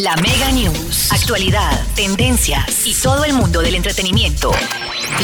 La Mega News. Actualidad, tendencias y todo el mundo del entretenimiento.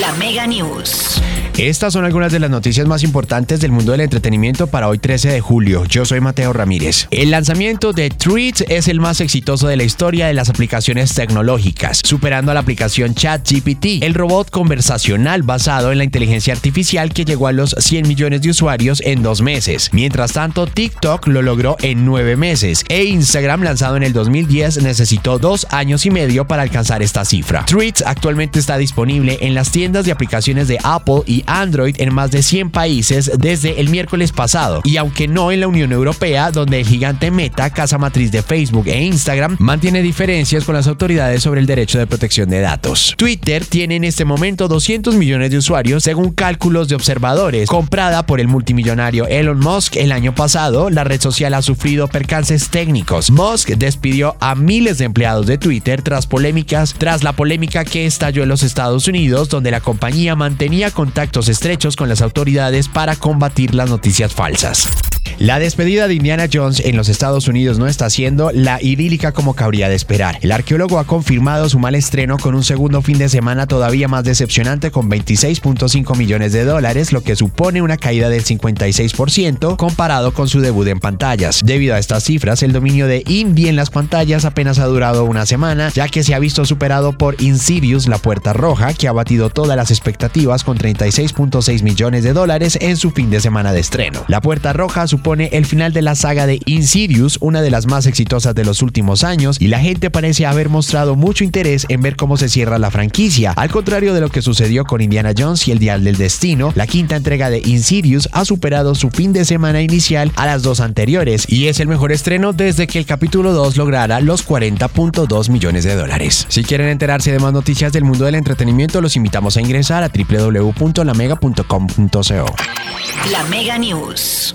La Mega News. Estas son algunas de las noticias más importantes del mundo del entretenimiento para hoy 13 de julio. Yo soy Mateo Ramírez. El lanzamiento de Tweets es el más exitoso de la historia de las aplicaciones tecnológicas, superando a la aplicación ChatGPT, el robot conversacional basado en la inteligencia artificial que llegó a los 100 millones de usuarios en dos meses. Mientras tanto, TikTok lo logró en nueve meses e Instagram, lanzado en el 2010, necesitó dos años y medio para alcanzar esta cifra. Tweets actualmente está disponible en las tiendas de aplicaciones de Apple y Android en más de 100 países desde el miércoles pasado, y aunque no en la Unión Europea, donde el gigante Meta, casa matriz de Facebook e Instagram, mantiene diferencias con las autoridades sobre el derecho de protección de datos. Twitter tiene en este momento 200 millones de usuarios según cálculos de observadores. Comprada por el multimillonario Elon Musk el año pasado, la red social ha sufrido percances técnicos. Musk despidió a miles de empleados de Twitter tras polémicas, tras la polémica que estalló en los Estados Unidos, donde la compañía mantenía contacto estrechos con las autoridades para combatir las noticias falsas. La despedida de Indiana Jones en los Estados Unidos no está siendo la idílica como cabría de esperar. El arqueólogo ha confirmado su mal estreno con un segundo fin de semana todavía más decepcionante con 26.5 millones de dólares, lo que supone una caída del 56% comparado con su debut en pantallas. Debido a estas cifras, el dominio de Indy en las pantallas apenas ha durado una semana, ya que se ha visto superado por Insidious, la puerta roja, que ha batido todas las expectativas con 36.6 millones de dólares en su fin de semana de estreno. La puerta roja supone el final de la saga de Insidious, una de las más exitosas de los últimos años, y la gente parece haber mostrado mucho interés en ver cómo se cierra la franquicia. Al contrario de lo que sucedió con Indiana Jones y el Dial del Destino, la quinta entrega de Insidious ha superado su fin de semana inicial a las dos anteriores y es el mejor estreno desde que el capítulo 2 lograra los 40.2 millones de dólares. Si quieren enterarse de más noticias del mundo del entretenimiento, los invitamos a ingresar a www.lamega.com.co. La Mega News.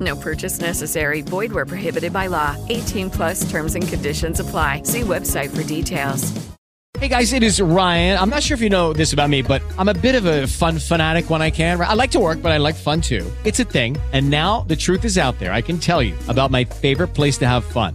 No purchase necessary. Void where prohibited by law. 18 plus terms and conditions apply. See website for details. Hey guys, it is Ryan. I'm not sure if you know this about me, but I'm a bit of a fun fanatic when I can. I like to work, but I like fun too. It's a thing. And now the truth is out there. I can tell you about my favorite place to have fun